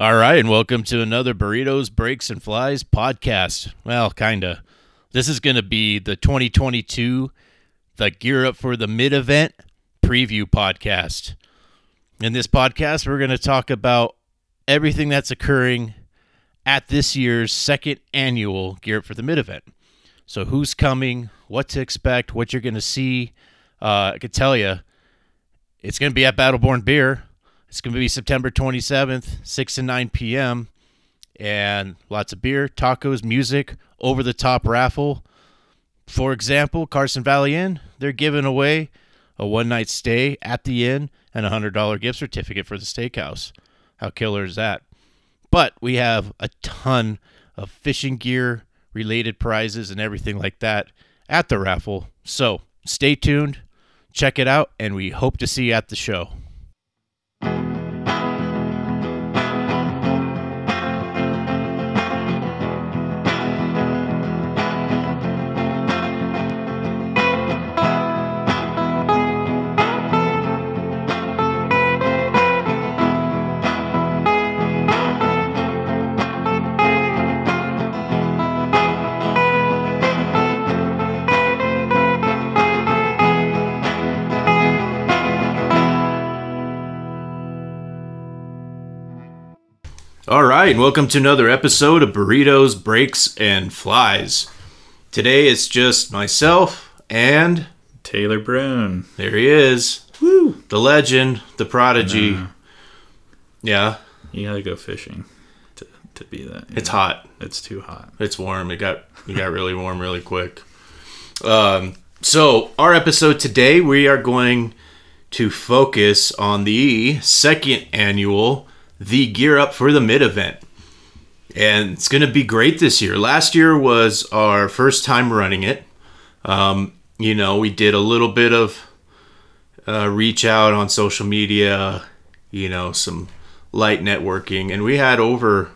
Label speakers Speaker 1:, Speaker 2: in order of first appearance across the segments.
Speaker 1: All right, and welcome to another Burritos, Breaks, and Flies podcast. Well, kinda. This is going to be the 2022, the Gear Up for the Mid event preview podcast. In this podcast, we're going to talk about everything that's occurring at this year's second annual Gear Up for the Mid event. So, who's coming, what to expect, what you're going to see. Uh, I could tell you, it's going to be at Battleborn Beer. It's going to be September 27th, 6 to 9 p.m. And lots of beer, tacos, music, over the top raffle. For example, Carson Valley Inn, they're giving away a one night stay at the inn and a $100 gift certificate for the steakhouse. How killer is that? But we have a ton of fishing gear related prizes and everything like that at the raffle. So stay tuned, check it out, and we hope to see you at the show. Right, and welcome to another episode of Burritos, Breaks, and Flies. Today it's just myself and
Speaker 2: Taylor Brown.
Speaker 1: there he is,
Speaker 2: Woo!
Speaker 1: the legend, the prodigy.
Speaker 2: Nah.
Speaker 1: Yeah,
Speaker 2: You gotta go fishing to, to be that.
Speaker 1: it's
Speaker 2: know?
Speaker 1: hot.
Speaker 2: It's too hot.
Speaker 1: It's warm. It got it got really warm really quick. Um, so our episode today, we are going to focus on the second annual the Gear Up for the Mid event, and it's going to be great this year. Last year was our first time running it. Um, you know, we did a little bit of uh, reach out on social media, you know, some light networking, and we had over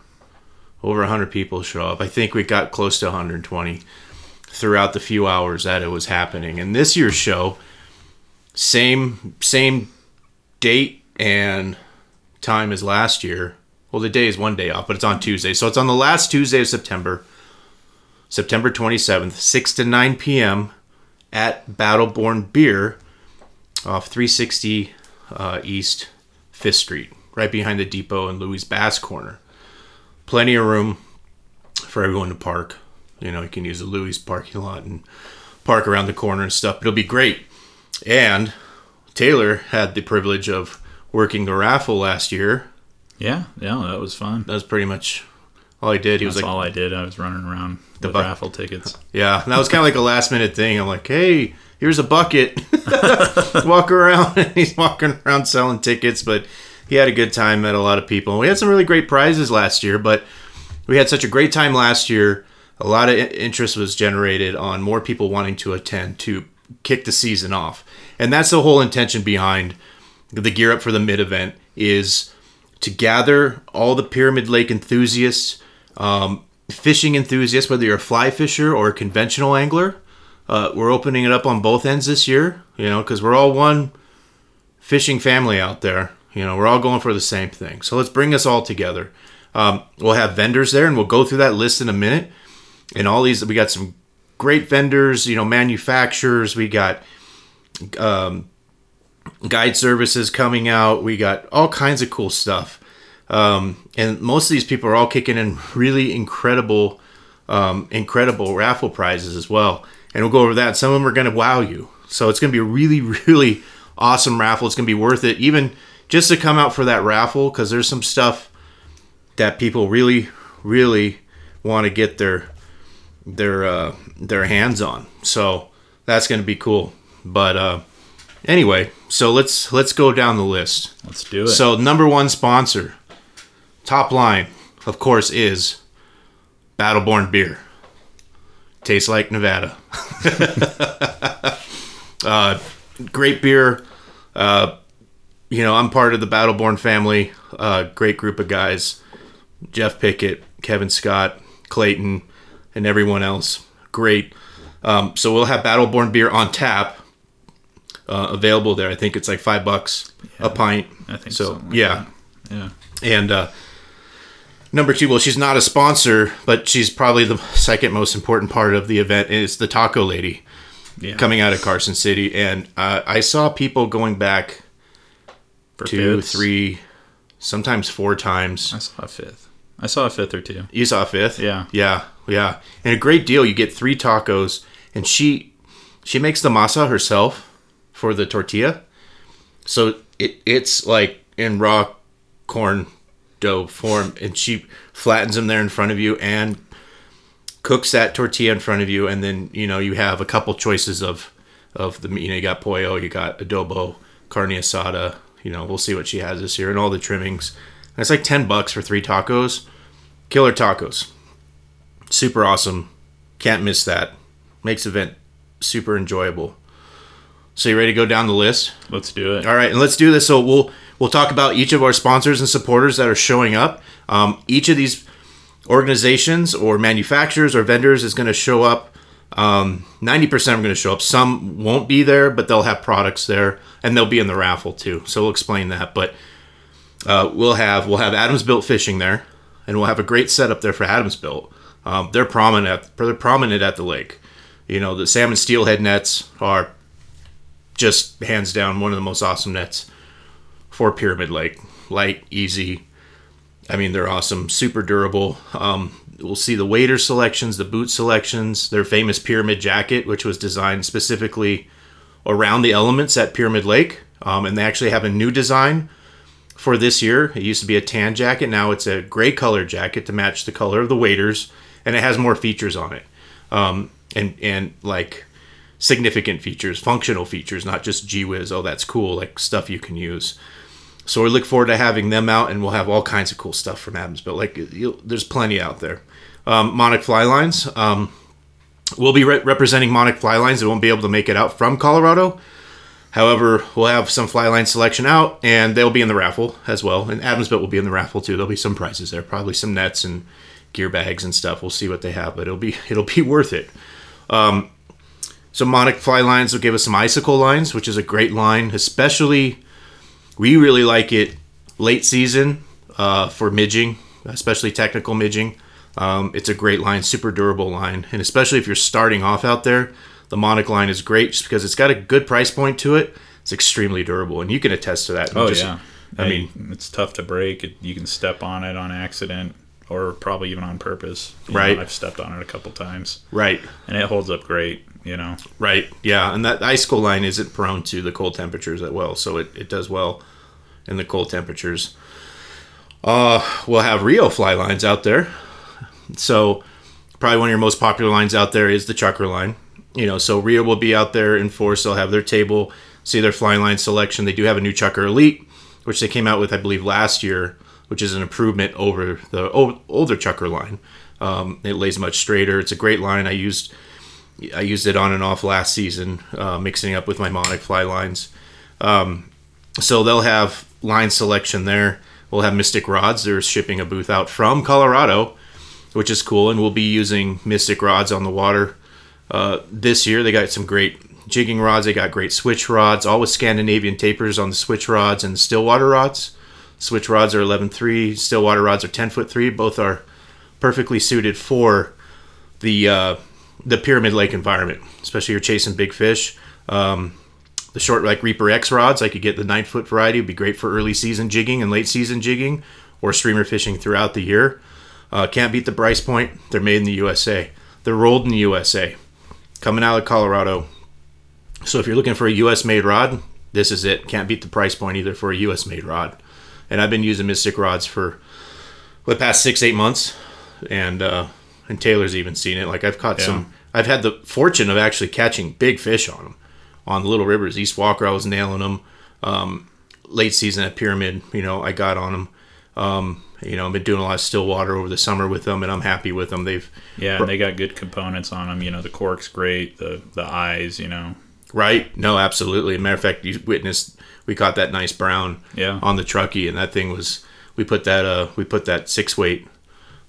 Speaker 1: over 100 people show up. I think we got close to 120 throughout the few hours that it was happening. And this year's show, same same date and time as last year. Well, the day is one day off, but it's on Tuesday. So it's on the last Tuesday of September, September 27th, 6 to 9 p.m. at Battleborn Beer off 360 uh, East 5th Street, right behind the depot and Louis Basque Corner plenty of room for everyone to park. You know, you can use the Louis parking lot and park around the corner and stuff. It'll be great. And Taylor had the privilege of working the raffle last year.
Speaker 2: Yeah, yeah, that was fun.
Speaker 1: That was pretty much all he did. He was
Speaker 2: That's
Speaker 1: like,
Speaker 2: all I did. I was running around with
Speaker 1: bu-
Speaker 2: raffle tickets.
Speaker 1: yeah, that was kind of like a last minute thing. I'm like, hey, here's a bucket. Walk around. And he's walking around selling tickets, but he had a good time. Met a lot of people. We had some really great prizes last year, but we had such a great time last year. A lot of interest was generated on more people wanting to attend to kick the season off, and that's the whole intention behind the Gear Up for the Mid event is to gather all the Pyramid Lake enthusiasts, um, fishing enthusiasts, whether you're a fly fisher or a conventional angler. Uh, we're opening it up on both ends this year, you know, because we're all one fishing family out there. You know, we're all going for the same thing. So let's bring us all together. Um, we'll have vendors there, and we'll go through that list in a minute. And all these, we got some great vendors, you know, manufacturers. We got um, guide services coming out. We got all kinds of cool stuff. Um, and most of these people are all kicking in really incredible, um, incredible raffle prizes as well. And we'll go over that. Some of them are going to wow you. So it's going to be a really, really awesome raffle. It's going to be worth it, even just to come out for that raffle, because there's some stuff that people really, really want to get their their uh, their hands on. So that's going to be cool. But uh, anyway, so let's let's go down the list.
Speaker 2: Let's do it.
Speaker 1: So number one sponsor, top line, of course, is Battleborn Beer. Tastes like Nevada. uh, great beer. Uh, you know, I'm part of the Battleborn family. Uh, great group of guys. Jeff Pickett, Kevin Scott, Clayton, and everyone else. Great. Um, so we'll have Battleborn beer on tap, uh, available there. I think it's like five bucks a pint.
Speaker 2: I think
Speaker 1: so.
Speaker 2: like
Speaker 1: yeah,
Speaker 2: that. Yeah.
Speaker 1: and uh, Number two, well, she's not a sponsor, but she's probably the second most important part of the event. Is the Taco Lady
Speaker 2: Yeah.
Speaker 1: coming out of Carson City, and uh, I saw people going back
Speaker 2: For
Speaker 1: two,
Speaker 2: fifths.
Speaker 1: three, sometimes four times.
Speaker 2: I saw a fifth. I saw a fifth or two.
Speaker 1: You saw a fifth?
Speaker 2: Yeah.
Speaker 1: Yeah, yeah. And a great deal. You get three tacos, and she she makes the masa herself for the tortilla. So it it's like in raw corn dough form, and she flattens them there in front of you and cooks that tortilla in front of you, and then you know you have a couple choices of of the you know you got pollo, you got adobo, carne asada. You know we'll see what she has this year, and all the trimmings. And it's like ten bucks for three tacos. Killer tacos. Super awesome. Can't miss that. Makes event super enjoyable. So you ready to go down the list?
Speaker 2: Let's do it.
Speaker 1: All right, and let's do this. So we'll we'll talk about each of our sponsors and supporters that are showing up. Um, each of these organizations or manufacturers or vendors is going to show up. Um, 90% are going to show up. Some won't be there, but they'll have products there, and they'll be in the raffle too. So we'll explain that. But uh, we'll have we'll have Adams Built Fishing there, and we'll have a great setup there for Adams Built. Um, they're prominent. At, they're prominent at the lake. You know the salmon steelhead nets are just hands down one of the most awesome nets for Pyramid Lake. Light, easy. I mean, they're awesome, super durable. Um, we'll see the wader selections, the boot selections, their famous Pyramid jacket, which was designed specifically around the elements at Pyramid Lake. Um, and they actually have a new design for this year. It used to be a tan jacket, now it's a gray color jacket to match the color of the waders, and it has more features on it. Um, and and like significant features, functional features, not just gee whiz. Oh, that's cool, like stuff you can use. So we look forward to having them out, and we'll have all kinds of cool stuff from Adams. But like, there's plenty out there. Um, Monarch Fly Lines. Um, we'll be re- representing Monarch Fly Lines. They won't be able to make it out from Colorado. However, we'll have some fly line selection out, and they'll be in the raffle as well. And Adams Adamsville will be in the raffle too. There'll be some prizes there, probably some nets and gear bags and stuff. We'll see what they have, but it'll be it'll be worth it. Um, so Monarch Fly Lines will give us some icicle lines, which is a great line, especially we really like it late season uh, for midging, especially technical midging. Um, it's a great line, super durable line, and especially if you're starting off out there, the Monarch line is great just because it's got a good price point to it. It's extremely durable, and you can attest to that.
Speaker 2: Oh
Speaker 1: Just-
Speaker 2: yeah.
Speaker 1: I mean-
Speaker 2: it's tough to break. It, you can step on it on accident or probably even on purpose. You know,
Speaker 1: Right.
Speaker 2: I've stepped on it a couple times,
Speaker 1: right,
Speaker 2: and it holds up great. You know.
Speaker 1: right, yeah, and that ice icicle line isn't prone to the cold temperatures as well, so it, it does well in the cold temperatures. Uh, we'll have Rio fly lines out there. So probably one of your most popular lines out there is the Chucker line. You know, so Rio will be out there in force. They'll have their table, see their flying line selection. They do have a new Chucker Elite, which they came out with, I believe, last year, which is an improvement over the o- older Chucker line. Um, it lays much straighter. It's a great line. I used I used it on and off last season, uh, mixing up with my Monarch fly lines. Um, so they'll have line selection there. We'll have Mystic rods. They're shipping a booth out from Colorado, which is cool, and we'll be using Mystic rods on the water uh, this year. They got some great jigging rods. They got great switch rods, all with Scandinavian tapers on the switch rods and the Stillwater rods. Switch rods are 11.3, Stillwater rods are 10 foot 3. Both are perfectly suited for the uh, the Pyramid Lake environment, especially you're chasing big fish. Um, the short like Reaper X rods, I could get the nine foot variety, would be great for early season jigging and late season jigging or streamer fishing throughout the year. Uh, can't beat the price point. They're made in the USA. They're rolled in the USA, coming out of Colorado. So if you're looking for a US made rod, this is it. Can't beat the price point either for a US made rod. And I've been using Mystic rods for the past six eight months, and uh, and Taylor's even seen it. Like I've caught
Speaker 2: Yeah.
Speaker 1: some. I've had the fortune of actually catching big fish on them, on the little rivers. East Walker, I was nailing them. Um, late season at Pyramid, you know, I got on them. Um, you know, I've been doing a lot of still water over the summer with them, and I'm happy with them. They've
Speaker 2: Yeah, and they got good components on them. You know, the cork's great. The the eyes. You know.
Speaker 1: Right? No, absolutely. matter of fact, you witnessed we caught that nice brown
Speaker 2: Yeah.
Speaker 1: on the truckee, and that thing was we put that uh we put that six weight,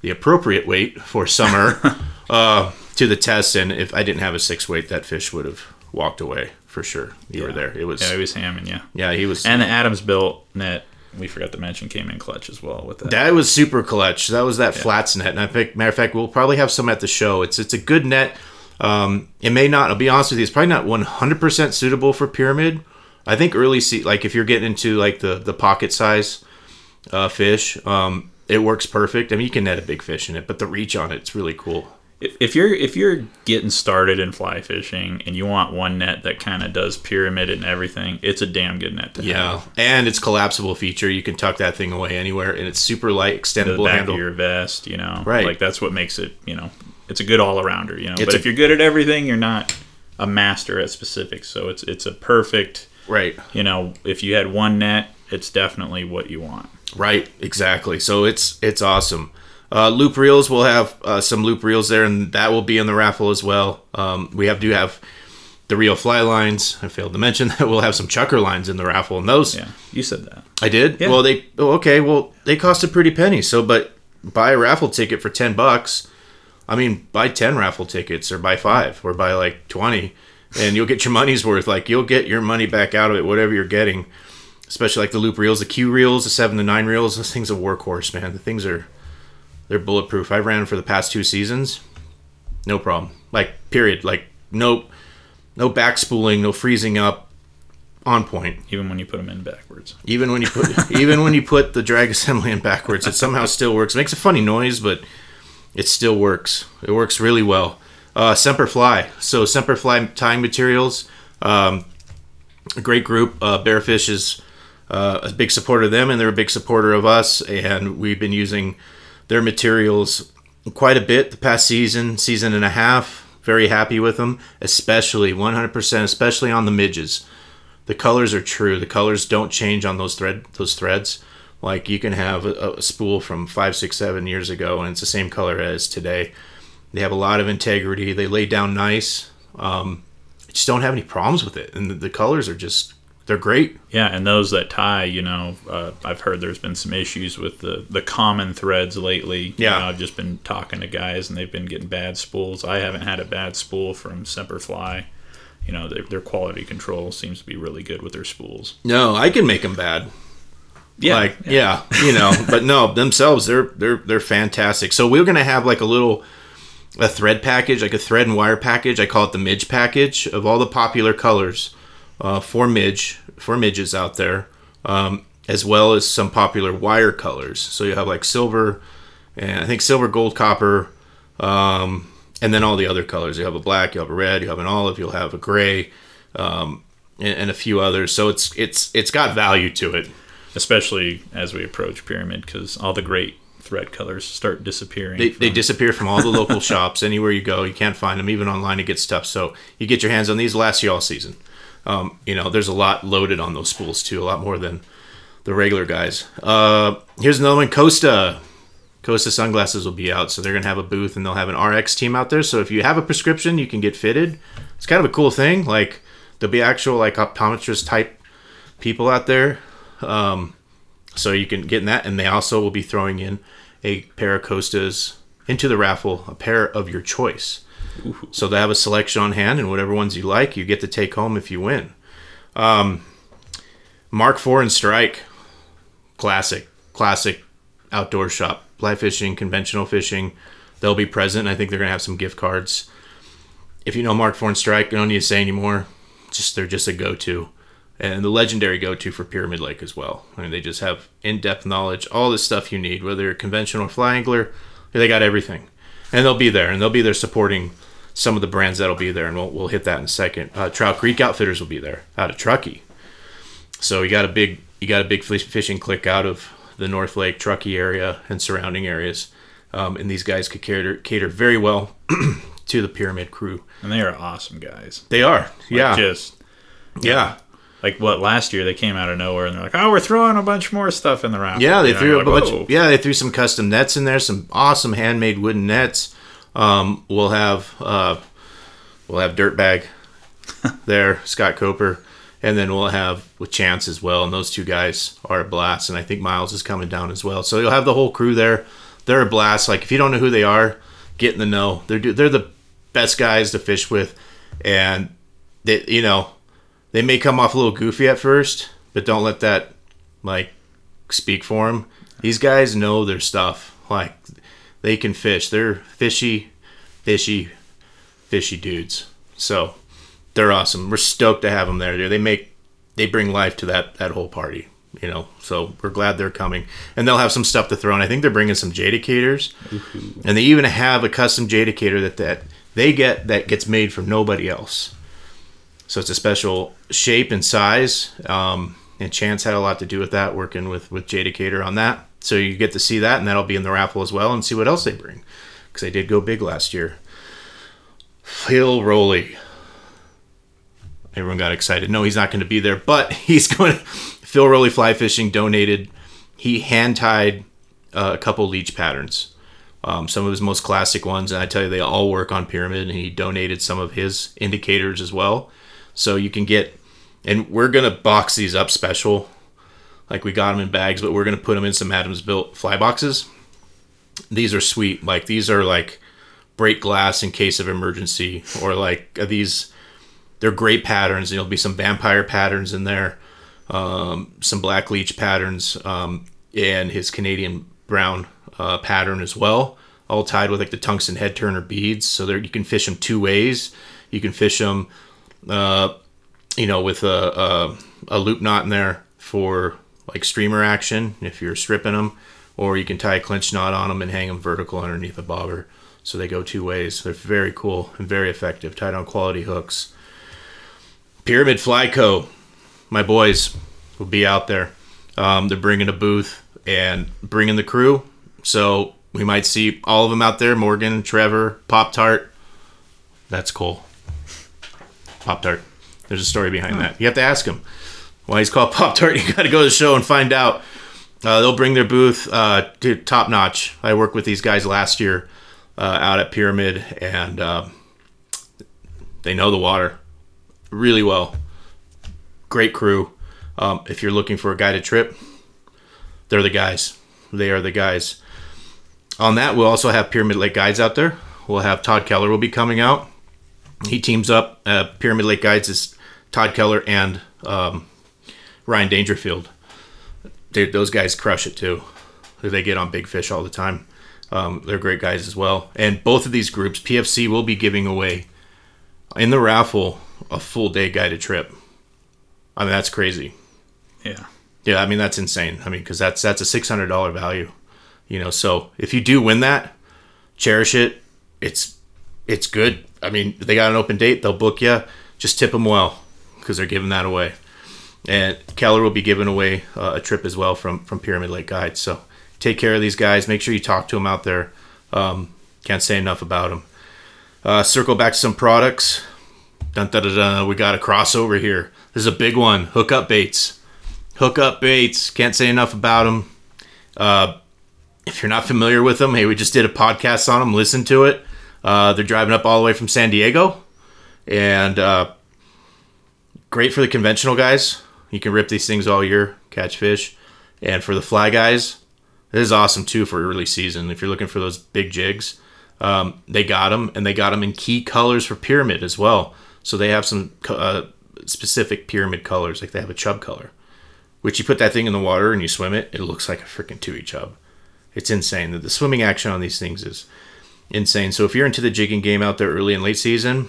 Speaker 1: the appropriate weight for summer, uh, to the test, and if I didn't have a six weight, that fish would have walked away for sure. You were there. It was
Speaker 2: Yeah,
Speaker 1: yeah,
Speaker 2: he was hamming. Yeah.
Speaker 1: Yeah, he was
Speaker 2: And the Adams built net we forgot to mention came in clutch as well with that.
Speaker 1: That was super clutch. That was that flats net, and I think, matter of fact, we'll probably have some at the show. It's it's a good net. Um, it may not. I'll be honest with you. It's probably not one hundred percent suitable for pyramid. I think early sea, like if you're getting into like the the pocket size uh, fish, um, it works perfect. I mean, you can net a big fish in it, but the reach on it's really cool.
Speaker 2: if, if you're if you're getting started in fly fishing and you want one net that kind of does pyramid and everything, it's a damn good net to
Speaker 1: Yeah,
Speaker 2: have.
Speaker 1: Yeah, and it's collapsible feature. You can tuck that thing away anywhere, and it's super light, extendable.
Speaker 2: The back
Speaker 1: handle.
Speaker 2: of your vest, you know,
Speaker 1: Right.
Speaker 2: Like that's what makes it, you know, it's a good all arounder, you know.
Speaker 1: It's
Speaker 2: but
Speaker 1: a-
Speaker 2: if you're good at everything, you're not a master at specifics. So it's it's a perfect,
Speaker 1: Right,
Speaker 2: you know, if you had one net, it's definitely what you want.
Speaker 1: Right, exactly. So it's it's awesome. Uh, loop reels, we'll have uh, some loop reels there, and that will be in the raffle as well. Um, we have do have the Rio fly lines. I failed to mention that we'll have some chucker lines in the raffle, and those
Speaker 2: Yeah, you said that.
Speaker 1: I did.
Speaker 2: Yeah.
Speaker 1: Well, they oh, okay. Well, they cost a pretty penny. So, but buy a raffle ticket for ten bucks. I mean, buy ten raffle tickets or buy five or buy like twenty, and you'll get your money's worth. Like you'll get your money back out of it, whatever you're getting. Especially like the loop reels, the Q reels, the seven to nine reels. Those things are workhorse, man. The things are they're bulletproof. I ran for the past two seasons, no problem. Like period. Like no no back spooling, no freezing up, on point.
Speaker 2: Even when you put them in backwards.
Speaker 1: Even when you put even when you put the drag assembly in backwards, it somehow still works. It makes a funny noise, but it still works. It works really well. Uh, Semper Fly. So Semper Fly tying materials. Um, a great group. Uh, Bearfish is uh, a big supporter of them, and they're a big supporter of us. And we've been using their materials quite a bit the past season, season and a half. Very happy with them, especially 100%, especially on the midges the colors are true. The colors don't change on those thread those threads. Like you can have a, a spool from five, six, seven years ago, and it's the same color as today. They have a lot of integrity. They lay down nice. Um, just don't have any problems with it, and the, the colors are just they're great.
Speaker 2: Yeah, and those that tie, you know, uh, I've heard there's been some issues with the, the common threads lately. You
Speaker 1: Yeah.
Speaker 2: know, I've just been talking to guys and they've been getting bad spools. I haven't had a bad spool from Semperfly. You know, their, their quality control seems to be really good with their spools.
Speaker 1: No, I can make them bad.
Speaker 2: Yeah,
Speaker 1: like yeah. you know but no themselves they're they're they're fantastic so we're gonna have like a little a thread package like a thread and wire package i call it the midge package of all the popular colors uh, for midge for midges out there um, as well as some popular wire colors so you have like silver and i think silver gold copper um, and then all the other colors you have a black you have a red you have an olive you'll have a gray um, and, and a few others so it's it's it's got value to it
Speaker 2: especially as we approach Pyramid because all the great thread colors start disappearing.
Speaker 1: They,
Speaker 2: from-
Speaker 1: they disappear from all the local shops. Anywhere you go, you can't find them. Even online, it gets tough. So you get your hands on these. Last you all season. Um, you know, there's a lot loaded on those spools too. A lot more than the regular guys. Uh, here's another one. Costa. Costa sunglasses will be out, so they're gonna have a booth and they'll have an RX team out there. So if you have a prescription, you can get fitted. It's kind of a cool thing. Like there'll be actual like optometrist type people out there. Um, so you can get in that, and they also will be throwing in a pair of Costas into the raffle, a pair of your choice. So they have a selection on hand, and whatever ones you like, you get to take home if you win. Um, Mark Fore and Strike, classic, classic outdoor shop, fly fishing, conventional fishing. They'll be present. I think they're gonna have some gift cards. If you know Mark Fore and Strike, you don't need to say anymore. Just they're just a go-to and the legendary go-to for Pyramid Lake as well. I mean, they just have in-depth knowledge, all the stuff you need, whether you're a conventional fly angler, they got everything, and they'll be there, and they'll be there supporting some of the brands that'll be there, and we'll, we'll hit that in a second. Uh, Trout Creek Outfitters will be there out of Truckee, so you got a big you got a big fish- fishing click out of the North Lake Truckee area and surrounding areas, um, and these guys could cater cater very well to the Pyramid crew.
Speaker 2: and they are awesome guys.
Speaker 1: They are, yeah,
Speaker 2: Just
Speaker 1: yeah.
Speaker 2: like what last year they came out of nowhere and they're like, oh, we're throwing a bunch more stuff in the raffle.
Speaker 1: Yeah, they
Speaker 2: You
Speaker 1: threw a
Speaker 2: like,
Speaker 1: bunch.
Speaker 2: "Whoa."
Speaker 1: Yeah, they threw some custom nets in there, some awesome handmade wooden nets. Um, we'll have uh, we'll have Dirtbag there, Scott Coper, and then we'll have with Chance as well. And those two guys are a blast. And I think Miles is coming down as well. So you'll have the whole crew there. They're a blast. Like if you don't know who they are, get in the know. They're they're the best guys to fish with, and they you know they may come off a little goofy at first, but don't let that like speak for them. These guys know their stuff. Like they can fish. They're fishy, fishy, fishy dudes. So they're awesome. We're stoked to have them there. They make they bring life to that that whole party. You know, so we're glad they're coming, and they'll have some stuff to throw in. I think they're bringing some jadicators, and they even have a custom jadicator that that they get that gets made from nobody else. So it's a special shape and size. Um, and Chance had a lot to do with that, working with with Jadicator on that. So you get to see that, and that'll be in the raffle as well, and see what else they bring, because they did go big last year. Phil Rowley. Everyone got excited. No, he's not going to be there, but he's going to. Phil Rowley Fly Fishing donated. He hand tied uh, a couple leech patterns. Um, some of his most classic ones, and I tell you, they all work on Pyramid. And he donated some of his indicators as well, so you can get. And we're gonna box these up special, like we got them in bags, but we're gonna put them in some Adams built fly boxes. These are sweet. Like these are like break glass in case of emergency, or like uh, these. They're great patterns. There'll be some vampire patterns in there, um, some black leech patterns, um, and his Canadian brown uh, pattern as well. All tied with like the tungsten head turner beads, so there you can fish them two ways. You can fish them, uh, you know, with a, a a loop knot in there for like streamer action if you're stripping them, or you can tie a clinch knot on them and hang them vertical underneath a bobber. So they go two ways. They're very cool and very effective. Tied on quality hooks. Pyramid Fly Co. My boys will be out there. Um, they're bringing a booth and bringing the crew. So we might see all of them out there Morgan, Trevor, Pop Tart. That's cool. Pop Tart. There's a story behind that. You have to ask him why he's called Pop Tart. You got to go to the show and find out. Uh, they'll bring their booth uh, to top notch. I worked with these guys last year uh, out at Pyramid, and uh, they know the water really well. Great crew. Um, if you're looking for a guided trip, they're the guys. They are the guys. On that, we'll also have Pyramid Lake Guides out there. We'll have Todd Keller will be coming out. He teams up. Uh, Pyramid Lake Guides is Todd Keller and um, Ryan Dangerfield. They, those guys crush it too. They get on big fish all the time. Um, they're great guys as well. And both of these groups, PFC will be giving away in the raffle a full day guided trip. I mean, that's crazy.
Speaker 2: Yeah.
Speaker 1: Yeah, I mean that's insane. I mean, because that's that's a six hundred dollar value, you know. So if you do win that, cherish it. It's it's good. I mean, they got an open date. They'll book you. Just tip them well because they're giving that away. And Keller will be giving away uh, a trip as well from from Pyramid Lake Guides. So take care of these guys. Make sure you talk to them out there. Um, can't say enough about them. Uh, circle back to some products. Dun, dun, dun, dun. We got a crossover here. This is a big one. Hookup baits. Hookup baits. Can't say enough about them. Uh, if you're not familiar with them, hey, we just did a podcast on them. Listen to it. Uh, they're driving up all the way from San Diego, and uh, great for the conventional guys. You can rip these things all year, catch fish, and for the fly guys, this is awesome too for early season. If you're looking for those big jigs, um, they got them, and they got them in key colors for pyramid as well. So they have some uh, specific pyramid colors, like they have a chub color, which you put that thing in the water and you swim it, it looks like a freaking tui chub. It's insane. The, the swimming action on these things is insane. So if you're into the jigging game out there early and late season,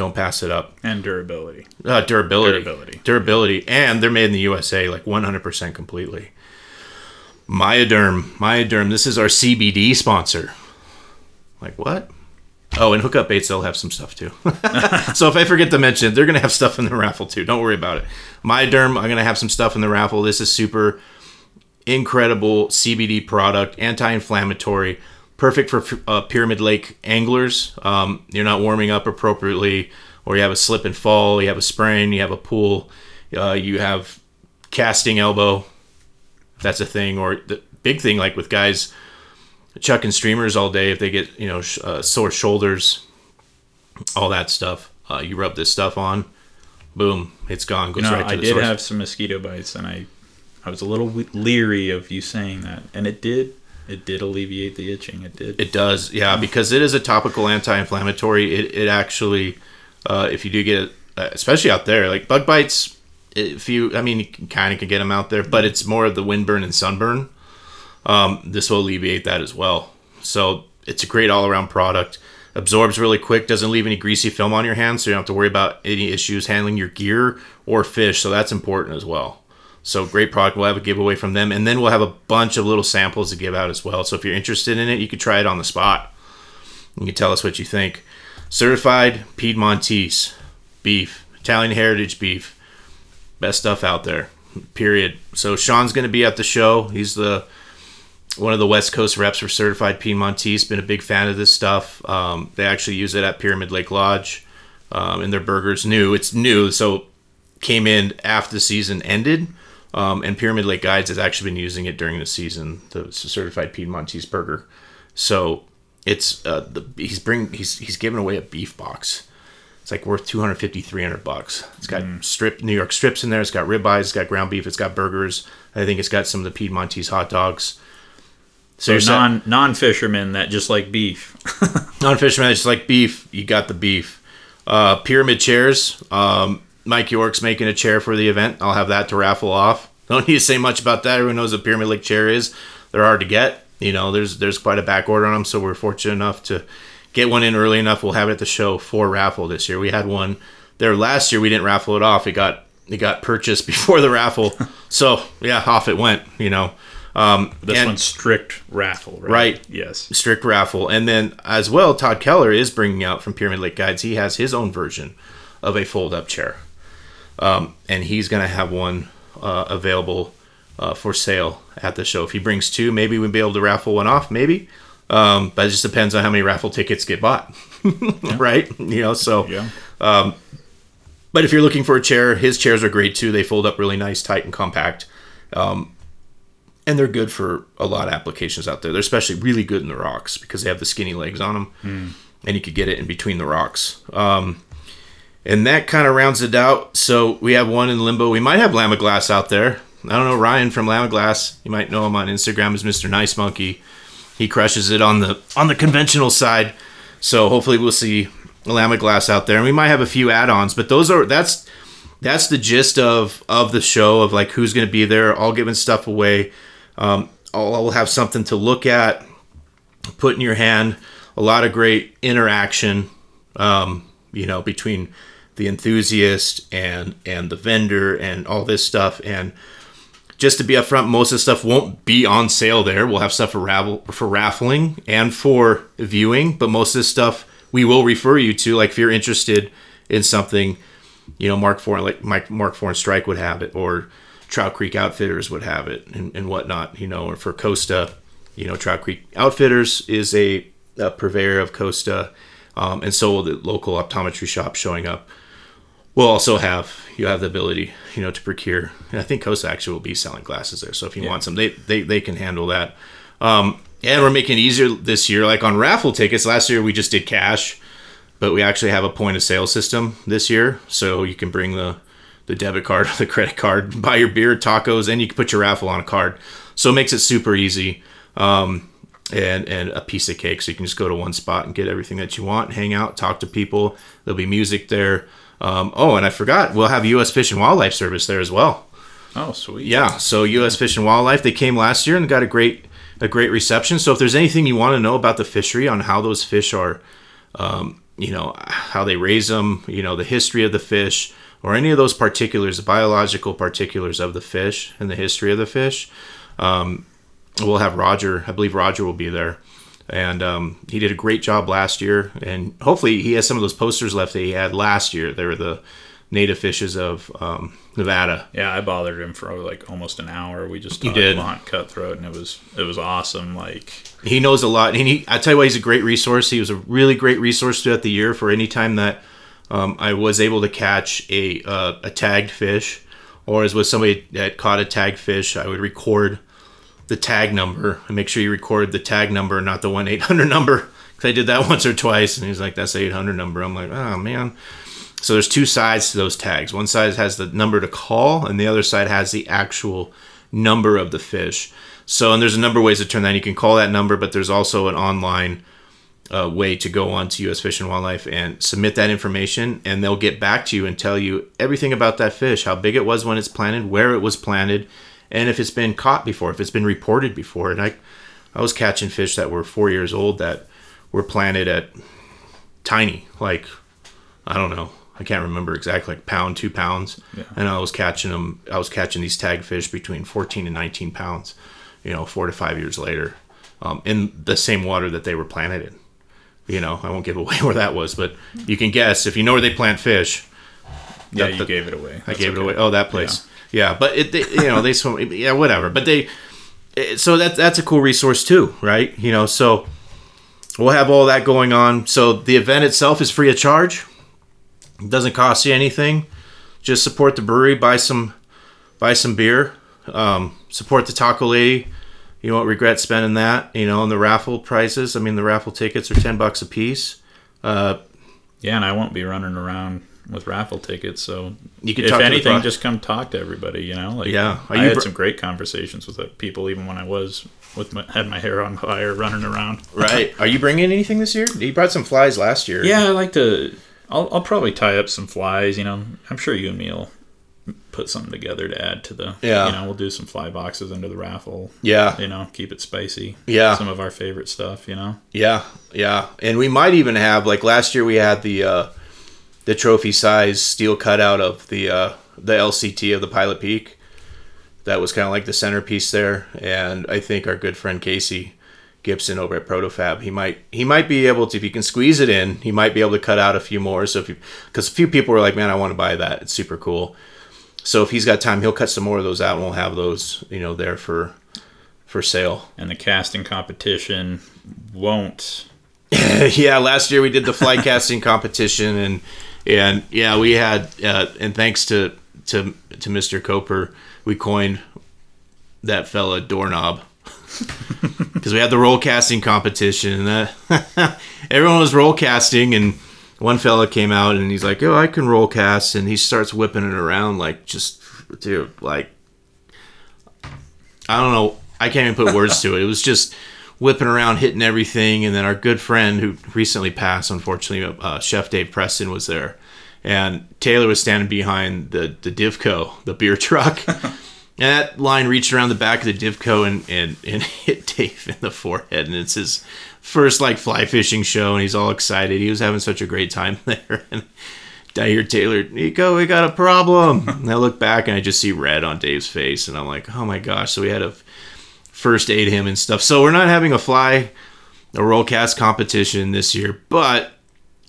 Speaker 1: don't pass it up.
Speaker 2: And durability.
Speaker 1: Uh, durability.
Speaker 2: Durability.
Speaker 1: Durability. And they're made in the USA, like 100% completely. Myoderm. Myoderm. This is our CBD sponsor. Like, what? Oh, and hookup baits, they'll have some stuff too. so if I forget to mention, they're going to have stuff in the raffle too. Don't worry about it. Myoderm, I'm going to have some stuff in the raffle. This is super incredible CBD product, anti inflammatory, perfect for uh, Pyramid Lake anglers. Um, you're not warming up appropriately, or you have a slip and fall, you have a sprain, you have a pool, uh, you have casting elbow. That's a thing. Or the big thing, like with guys chucking streamers all day, if they get, you know, sh- uh, sore shoulders, all that stuff, uh, you rub this stuff on, boom, it's gone. Goes
Speaker 2: You know,
Speaker 1: right to
Speaker 2: I
Speaker 1: the
Speaker 2: did
Speaker 1: source.
Speaker 2: have some mosquito bites, and I, I was a little leery of you saying that, and it did, it did alleviate the itching. It did.
Speaker 1: It does, yeah, because it is a topical anti-inflammatory. It, it actually, uh, if you do get, uh, especially out there, like bug bites, if you, I mean, you kind of can get them out there, but it's more of the windburn and sunburn. Um, this will alleviate that as well. So it's a great all around product. Absorbs really quick, doesn't leave any greasy film on your hands, so you don't have to worry about any issues handling your gear or fish. So that's important as well. So great product. We'll have a giveaway from them, and then we'll have a bunch of little samples to give out as well. So if you're interested in it, you could try it on the spot. You can tell us what you think. Certified Piedmontese beef, Italian heritage beef, best stuff out there. Period. So Sean's going to be at the show. He's the one of the West Coast reps for Certified Piedmontese. Been a big fan of this stuff. Um, they actually use it at Pyramid Lake Lodge, um, and their burgers new. It's new, so came in after the season ended. Um, and Pyramid Lake Guides has actually been using it during the season, the certified Piedmontese burger. So it's uh, the he's bring he's he's giving away a beef box. It's like worth 250 300 bucks. It's got mm. strip New York strips in there. It's got ribeyes. It's got ground beef. It's got burgers. I think it's got some of the Piedmontese hot dogs.
Speaker 2: So, so non non fishermen that just like beef.
Speaker 1: non fishermen that just like beef. You got the beef. Uh, pyramid chairs. Um, Mike York's making a chair for the event. I'll have that to raffle off. Don't need to say much about that. Everyone knows what Pyramid Lake chair is. They're hard to get. You know, there's there's quite a back order on them, so we're fortunate enough to get one in early enough. We'll have it at the show for raffle this year. We had one there last year. We didn't raffle it off. It got it got purchased before the raffle. so yeah, off it went. You know. Um,
Speaker 2: this and, one's strict raffle, right?
Speaker 1: right?
Speaker 2: Yes,
Speaker 1: strict raffle. And then as well, Todd Keller is bringing out from Pyramid Lake Guides. He has his own version of a fold-up chair, um, and he's going to have one uh, available uh, for sale at the show. If he brings two, maybe we'll be able to raffle one off, maybe. Um, but it just depends on how many raffle tickets get bought, right? You know, so. Yeah. Um, but if you're looking for a chair, his chairs are great too. They fold up really nice, tight, and compact. Um, and they're good for a lot of applications out there. They're especially really good in the rocks because they have the skinny legs on them, mm. and you could get it in between the rocks. Um, and that kind of rounds it out. So we have one in limbo. We might have Llama Glass out there. I don't know Ryan from Llama Glass. You might know him on Instagram as Mr. Nice Monkey. He crushes it on the on the conventional side. So hopefully we'll see Llama Glass out there, and we might have a few add-ons. But those are that's that's the gist of of the show of like who's going to be there, all giving stuff away. Um, I'll, I'll have something to look at, put in your hand. A lot of great interaction, um, you know, between the enthusiast and and the vendor and all this stuff and just to be upfront, most of the stuff won't be on sale there. We'll have stuff for raffle, for raffling and for viewing, but most of this stuff we will refer you to. Like if you're interested in something, you know, Mark Fore like Mike Mark and Strike would have it, or Trout Creek Outfitters would have it, and, and whatnot. You know, or for Costa, you know, Trout Creek Outfitters is a, a purveyor of Costa, um, and so will the local optometry shop showing up we'll also have you have the ability you know to procure and i think costa actually will be selling glasses there so if you yeah. want some they, they they can handle that. Um, and we're making it easier this year. Like on raffle tickets last year we just did cash but we actually have a point of sale system this year so you can bring the the debit card or the credit card buy your beer tacos and you can put your raffle on a card. So it makes it super easy um, and and a piece of cake so you can just go to one spot and get everything that you want hang out talk to people. There'll be music there um, oh, and I forgot, we'll have U.S. Fish and Wildlife Service there as well.
Speaker 2: Oh, sweet.
Speaker 1: Yeah, so U.S. Fish and Wildlife, they came last year and got a great a great reception. So if there's anything you want to know about the fishery on how those fish are, um, you know, how they raise them, you know, the history of the fish, or any of those particulars, the biological particulars of the fish and the history of the fish, um, we'll have Roger. I believe Roger will be there and um, he did a great job last year. And hopefully, he has some of those posters left that he had last year. They were the native fishes of um, Nevada.
Speaker 2: Yeah, I bothered him for like almost an hour. We just talked did. Mont Cutthroat, and it was it was awesome. Like
Speaker 1: he knows a lot, and he I tell you what, he's a great resource. He was a really great resource throughout the year for any time that um, I was able to catch a uh, a tagged fish, or as with somebody that caught a tagged fish, I would record the tag number and make sure you record the tag number, not the one eight hundred number. Cause I did that once or twice, and he's like, "That's the eight hundred number." I'm like, "Oh man." So there's two sides to those tags. One side has the number to call, and the other side has the actual number of the fish. So, and there's a number of ways to turn that. You can call that number, but there's also an online uh, way to go on to U.S. Fish and Wildlife and submit that information, and they'll get back to you and tell you everything about that fish, how big it was when it's planted, where it was planted, and if it's been caught before, if it's been reported before. And I, I was catching fish that were four years old that were planted at tiny, like I don't know, I can't remember exactly, like pound, two pounds,
Speaker 2: Yeah.
Speaker 1: and I was catching them. I was catching these tag fish between 14 and 19 pounds, you know, four to five years later, um, in the same water that they were planted in. You know, I won't give away where that was, but you can guess if you know where they plant fish.
Speaker 2: Yeah,
Speaker 1: That-
Speaker 2: you
Speaker 1: that-
Speaker 2: gave it away.
Speaker 1: I
Speaker 2: That's
Speaker 1: gave it away. Oh, that place. Yeah, but it, they, you know, they swim. Yeah, whatever. But they, so that that's a cool resource too, right? You know, so we'll have all that going on. So the event itself is free of charge. It doesn't cost you anything. Just support the brewery. Buy some, buy some beer. Um, support the taco lady. You won't regret spending that. You know, and the raffle prizes. I mean, the raffle tickets are ten bucks a piece. Uh,
Speaker 2: Yeah, and I won't be running around with raffle tickets. So
Speaker 1: You can
Speaker 2: if anything,
Speaker 1: pro-
Speaker 2: just come talk to everybody. You know, like
Speaker 1: Yeah. Are
Speaker 2: I had
Speaker 1: br-
Speaker 2: some great conversations with people, even when I was with my, had my hair on fire, running around.
Speaker 1: right. Are you bringing anything this year? You brought some flies last year.
Speaker 2: Yeah, I like to. I'll, I'll probably tie up some flies. You know, I'm sure you and me will put something together to add to the.
Speaker 1: Yeah.
Speaker 2: You know, we'll do some fly boxes into the raffle.
Speaker 1: Yeah.
Speaker 2: You know, keep it spicy.
Speaker 1: Yeah.
Speaker 2: Some of our favorite stuff. You know.
Speaker 1: Yeah, yeah, and we might even have like last year we had the uh, the trophy size steel cutout of the uh, the LCT of the Pilot Peak. That was kind of like the centerpiece there, and I think our good friend Casey Gibson over at Protofab, he might he might be able to if he can squeeze it in, he might be able to cut out a few more. So if because a few people were like, man, I want to buy that, it's super cool. So if he's got time, he'll cut some more of those out, and we'll have those you know there for for sale.
Speaker 2: And the casting competition won't.
Speaker 1: yeah, last year we did the fly casting competition, and and yeah, we had uh, and thanks to to to Mr. Coper, we coined that fella doorknob because we had the roll casting competition, and that, everyone was roll casting, and one fella came out and he's like, "Oh, I can roll cast," and he starts whipping it around like just dude, like I don't know. I can't even put words to it. It was just whipping around, hitting everything. And then our good friend who recently passed, unfortunately, uh, Chef Dave Preston was there. And Taylor was standing behind the, the Divco, the beer truck. and that line reached around the back of the Divco and, and, and hit Dave in the forehead. And it's his first like fly fishing show. And he's all excited. He was having such a great time there. And I hear Taylor, Nico, we got a problem. and I look back and I just see red on Dave's face. And I'm like, oh my gosh. So we had to first aid him and stuff. So we're not having a fly, a roll cast competition this year. But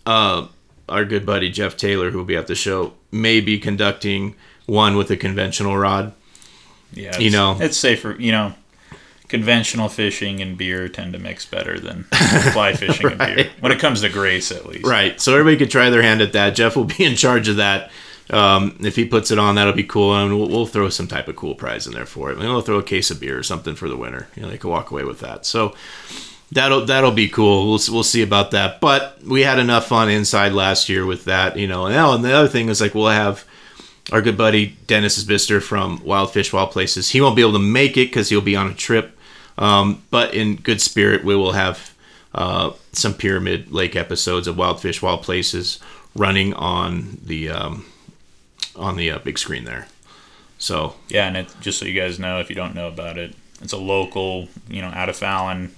Speaker 1: uh, our good buddy Jeff Taylor, who will be at the show, may be conducting one with a conventional rod.
Speaker 2: Yeah.
Speaker 1: You know.
Speaker 2: it's safer. You know, conventional fishing and beer tend to mix better than fly fishing and beer when it comes to grace, at least.
Speaker 1: Right. So everybody could try their hand at that. Jeff will be in charge of that. Um, if he puts it on, that'll be cool, and we'll, we'll throw some type of cool prize in there for it. We'll throw a case of beer or something for the winner. You know, they can walk away with that. So that'll that'll be cool. We'll we'll see about that. But we had enough fun inside last year with that. You know, and, oh, and the other thing is like we'll have our good buddy Dennis Isbister from Wild Fish Wild Places. He won't be able to make it because he'll be on a trip. Um, but in good spirit, we will have uh, some Pyramid Lake episodes of Wild Fish Wild Places running on the um, on the uh, big screen there. So
Speaker 2: Yeah, and it, just so you guys know, if you don't know about it, it's a local, you know, out of Fallon,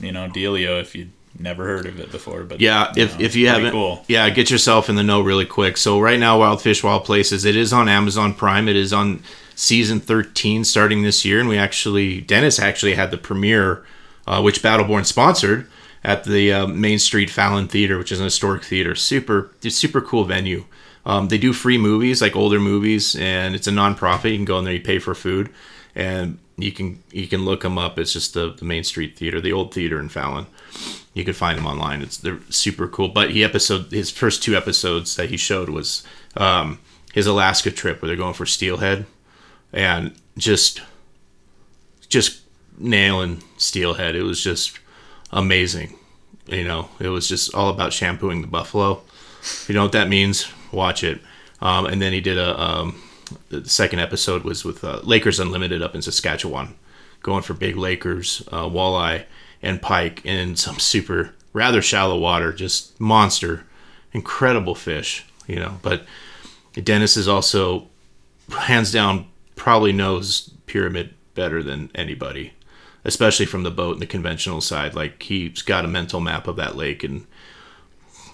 Speaker 2: you know, dealio. If you never heard of it before, but
Speaker 1: yeah, if,
Speaker 2: know,
Speaker 1: if you haven't,
Speaker 2: cool.
Speaker 1: yeah, get yourself in the know really quick. So right now, Wild Fish Wild Places, it is on Amazon Prime. It is on season 13 starting this year, and we actually Dennis actually had the premiere, uh, which Battleborn sponsored at the uh, Main Street Fallon Theater, which is an historic theater. Super, super cool venue. Um, they do free movies, like older movies, and it's a nonprofit. You can go in there, you pay for food, and you can you can look them up. It's just the, the Main Street Theater, the old theater in Fallon. You can find them online. It's they're super cool. But he episode his first two episodes that he showed was um, his Alaska trip where they're going for Steelhead, and just just nailing Steelhead. It was just amazing. You know, it was just all about shampooing the buffalo. You know what that means, watch it. Um, and then he did a um, the second episode was with uh, Lakers Unlimited up in Saskatchewan, going for big Lakers, uh, walleye, and pike in some super rather shallow water, just monster, incredible fish, you know. But Dennis is also hands down probably knows pyramid better than anybody, especially from the boat and the conventional side. Like he's got a mental map of that lake and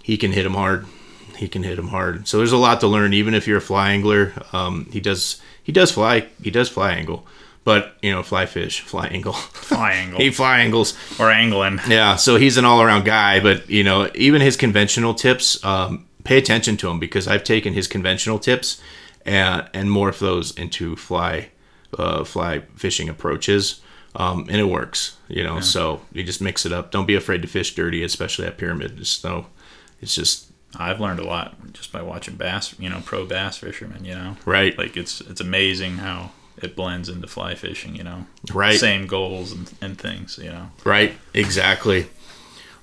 Speaker 1: he can hit him hard. He can hit him hard. So there's a lot to learn, even if you're a fly angler. Um, he does he does fly he does fly angle, but you know fly fish fly angle
Speaker 2: Fly angle.
Speaker 1: he fly angles.
Speaker 2: or angling.
Speaker 1: Yeah, so he's an all around guy, but you know, even his conventional tips, um, pay attention to him because I've taken his conventional tips and and morph those into fly uh, fly fishing approaches. Um, and it works, you know. So you just mix it up. Don't be afraid to fish dirty, especially at pyramid. Just no, it's just
Speaker 2: I've learned a lot just by watching bass, you know, pro bass fishermen. You know,
Speaker 1: right,
Speaker 2: like it's it's amazing how it blends into fly fishing. You know,
Speaker 1: right.
Speaker 2: same goals and, and things. You know,
Speaker 1: Right, exactly.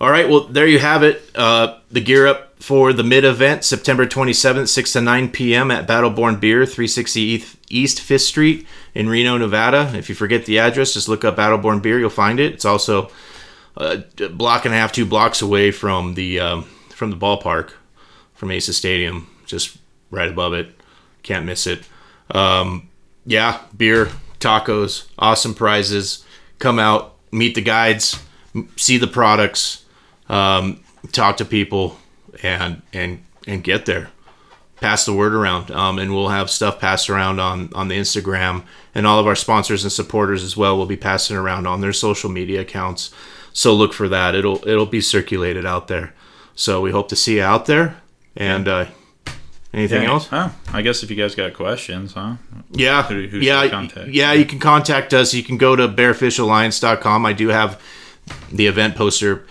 Speaker 1: All right, well, there you have it. Uh, the gear up for the mid event, September 27th, 6 to 9 p.m. at Battleborn Beer, 360 East- East 5th Street in Reno, Nevada. If you forget the address, just look up Battleborn Beer, you'll find it. It's also a block and a half, two blocks away from the um, from the ballpark, from Aces Stadium, just right above it. Can't miss it. Um, yeah, beer, tacos, awesome prizes. Come out, meet the guides, see the products, um, talk to people, and and and get there. Pass the word around, um, and we'll have stuff passed around on on the Instagram, and all of our sponsors and supporters as well will be passing around on their social media accounts. So look for that; it'll it'll be circulated out there. So we hope to see you out there. And uh, anything else?
Speaker 2: Oh, I guess if you guys got questions, huh?
Speaker 1: Yeah,
Speaker 2: Who- who
Speaker 1: yeah,
Speaker 2: contact?
Speaker 1: yeah. You can contact us. You can go to bearfishalliance.com. I do have the event poster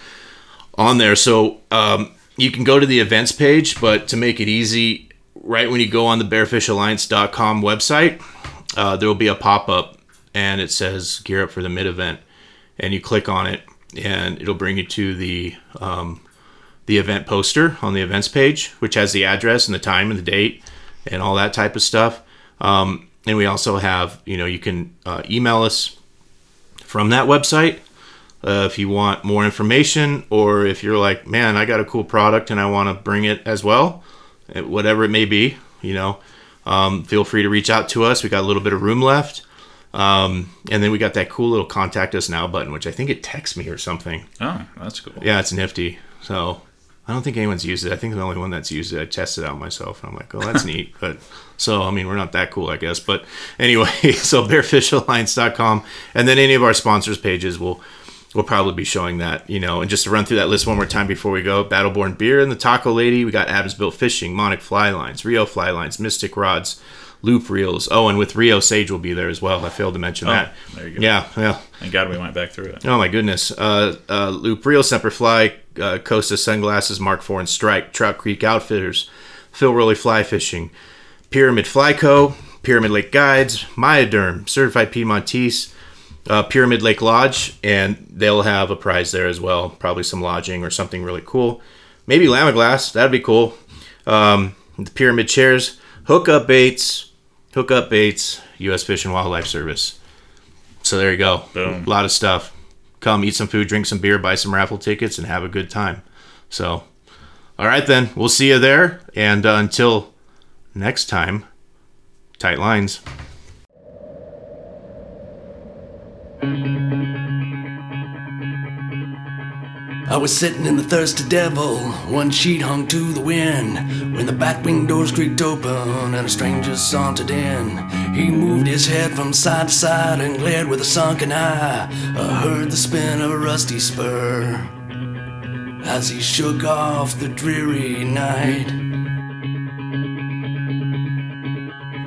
Speaker 1: on there, so um, you can go to the events page. But to make it easy, right when you go on the bearfishalliance.com website, uh, there will be a pop up, and it says "Gear up for the mid event," and you click on it, and it'll bring you to the um, the event poster on the events page, which has the address and the time and the date and all that type of stuff. Um, and we also have, you know, you can uh, email us from that website uh, if you want more information, or if you're like, man, I got a cool product and I want to bring it as well, eh, whatever it may be, you know, um, feel free to reach out to us. We got a little bit of room left. Um, and then we got that cool little contact us now button, which I think it texts me or something.
Speaker 2: Oh, that's cool.
Speaker 1: Yeah, it's nifty. So I don't think anyone's used it. I think the only one that's used it. I tested it out myself, and I'm like, oh, that's neat. But so I mean, we're not that cool, I guess. But anyway, so bearfishalliance.com, and then any of our sponsors pages will will probably be showing that. You know, and just to run through that list one more time before we go: Battleborn Beer and the Taco Lady. We got Adams Built Fishing, Monic Fly Lines, Rio Fly Lines, Mystic Rods. Loop reels. Oh, and with Rio Sage will be there as well. I failed to mention that.
Speaker 2: there you go.
Speaker 1: Yeah, yeah.
Speaker 2: Thank God we went back through it.
Speaker 1: Oh my goodness. Uh, uh, Loop Reel, Semperfly, uh, Costa Sunglasses, Mark Fore and Strike, Trout Creek Outfitters, Phil Rowley Fly Fishing, Pyramid Fly Co., Pyramid Lake Guides, Myoderm, Certified Piedmontese, uh, Pyramid Lake Lodge, and they'll have a prize there as well. Probably some lodging or something really cool. Maybe Lamiglas, that'd be cool. Um, the Pyramid Chairs, Hookup Baits, Hookup Baits, U.S. Fish and Wildlife Service. So there you go.
Speaker 2: Boom.
Speaker 1: A lot of stuff. Come eat some food, drink some beer, buy some raffle tickets, and have a good time. So, all right then, we'll see you there. And uh, until next time, tight lines.
Speaker 3: I was sitting in the thirsty devil, one sheet hung to the wind, when the batwing doors creaked open and a stranger sauntered in. He moved his head from side to side and glared with a sunken eye. I heard the spin of a rusty spur as he shook off the dreary night.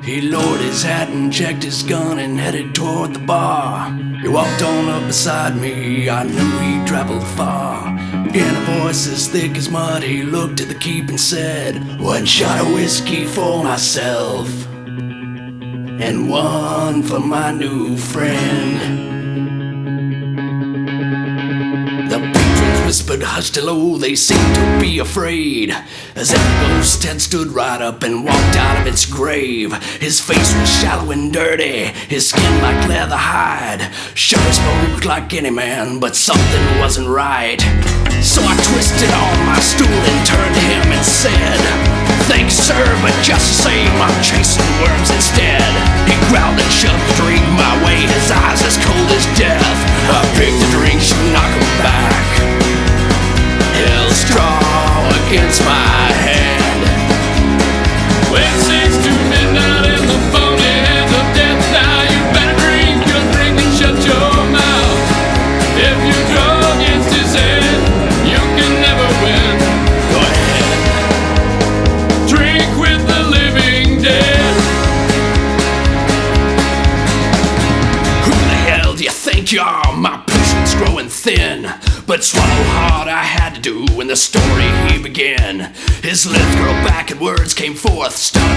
Speaker 3: He lowered his hat and checked his gun and headed toward the bar. He walked on up beside me, I knew he'd traveled far. In a voice as thick as mud, he looked at the keep and said, One shot of whiskey for myself, and one for my new friend. whispered hushed low, they seemed to be afraid. As if ghost had stood right up and walked out of its grave. His face was shallow and dirty, his skin like leather hide. Sure spoke like any man, but something wasn't right. So I twisted on my stool and turned to him and said, Thanks, sir, but just the same, I'm chasing. came forth.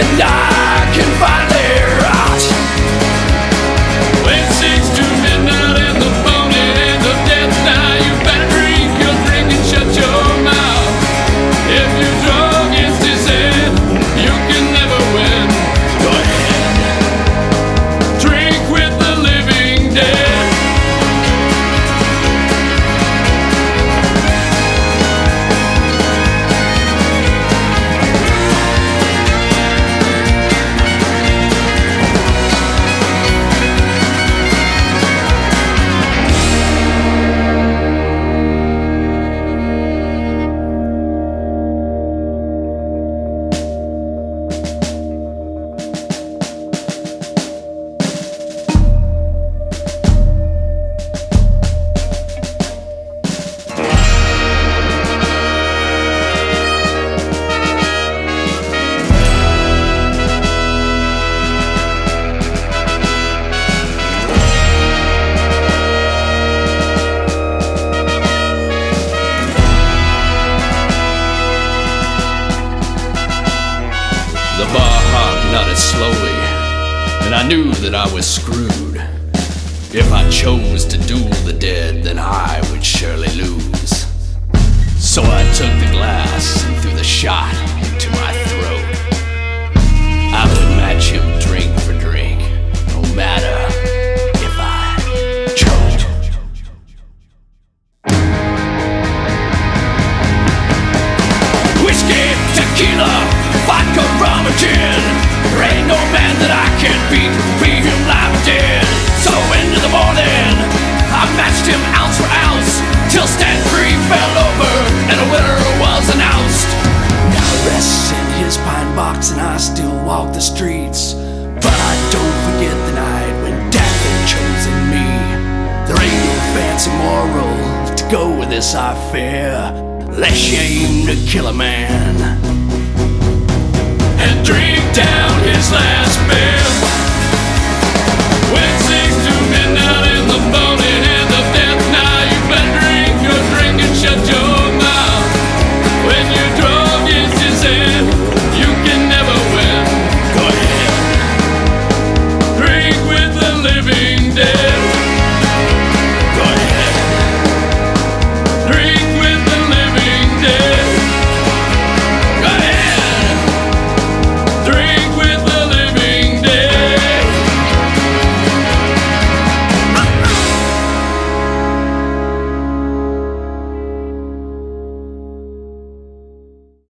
Speaker 3: and I
Speaker 4: can
Speaker 3: find this I fear, less shame to kill a man
Speaker 4: and drink down his last beer.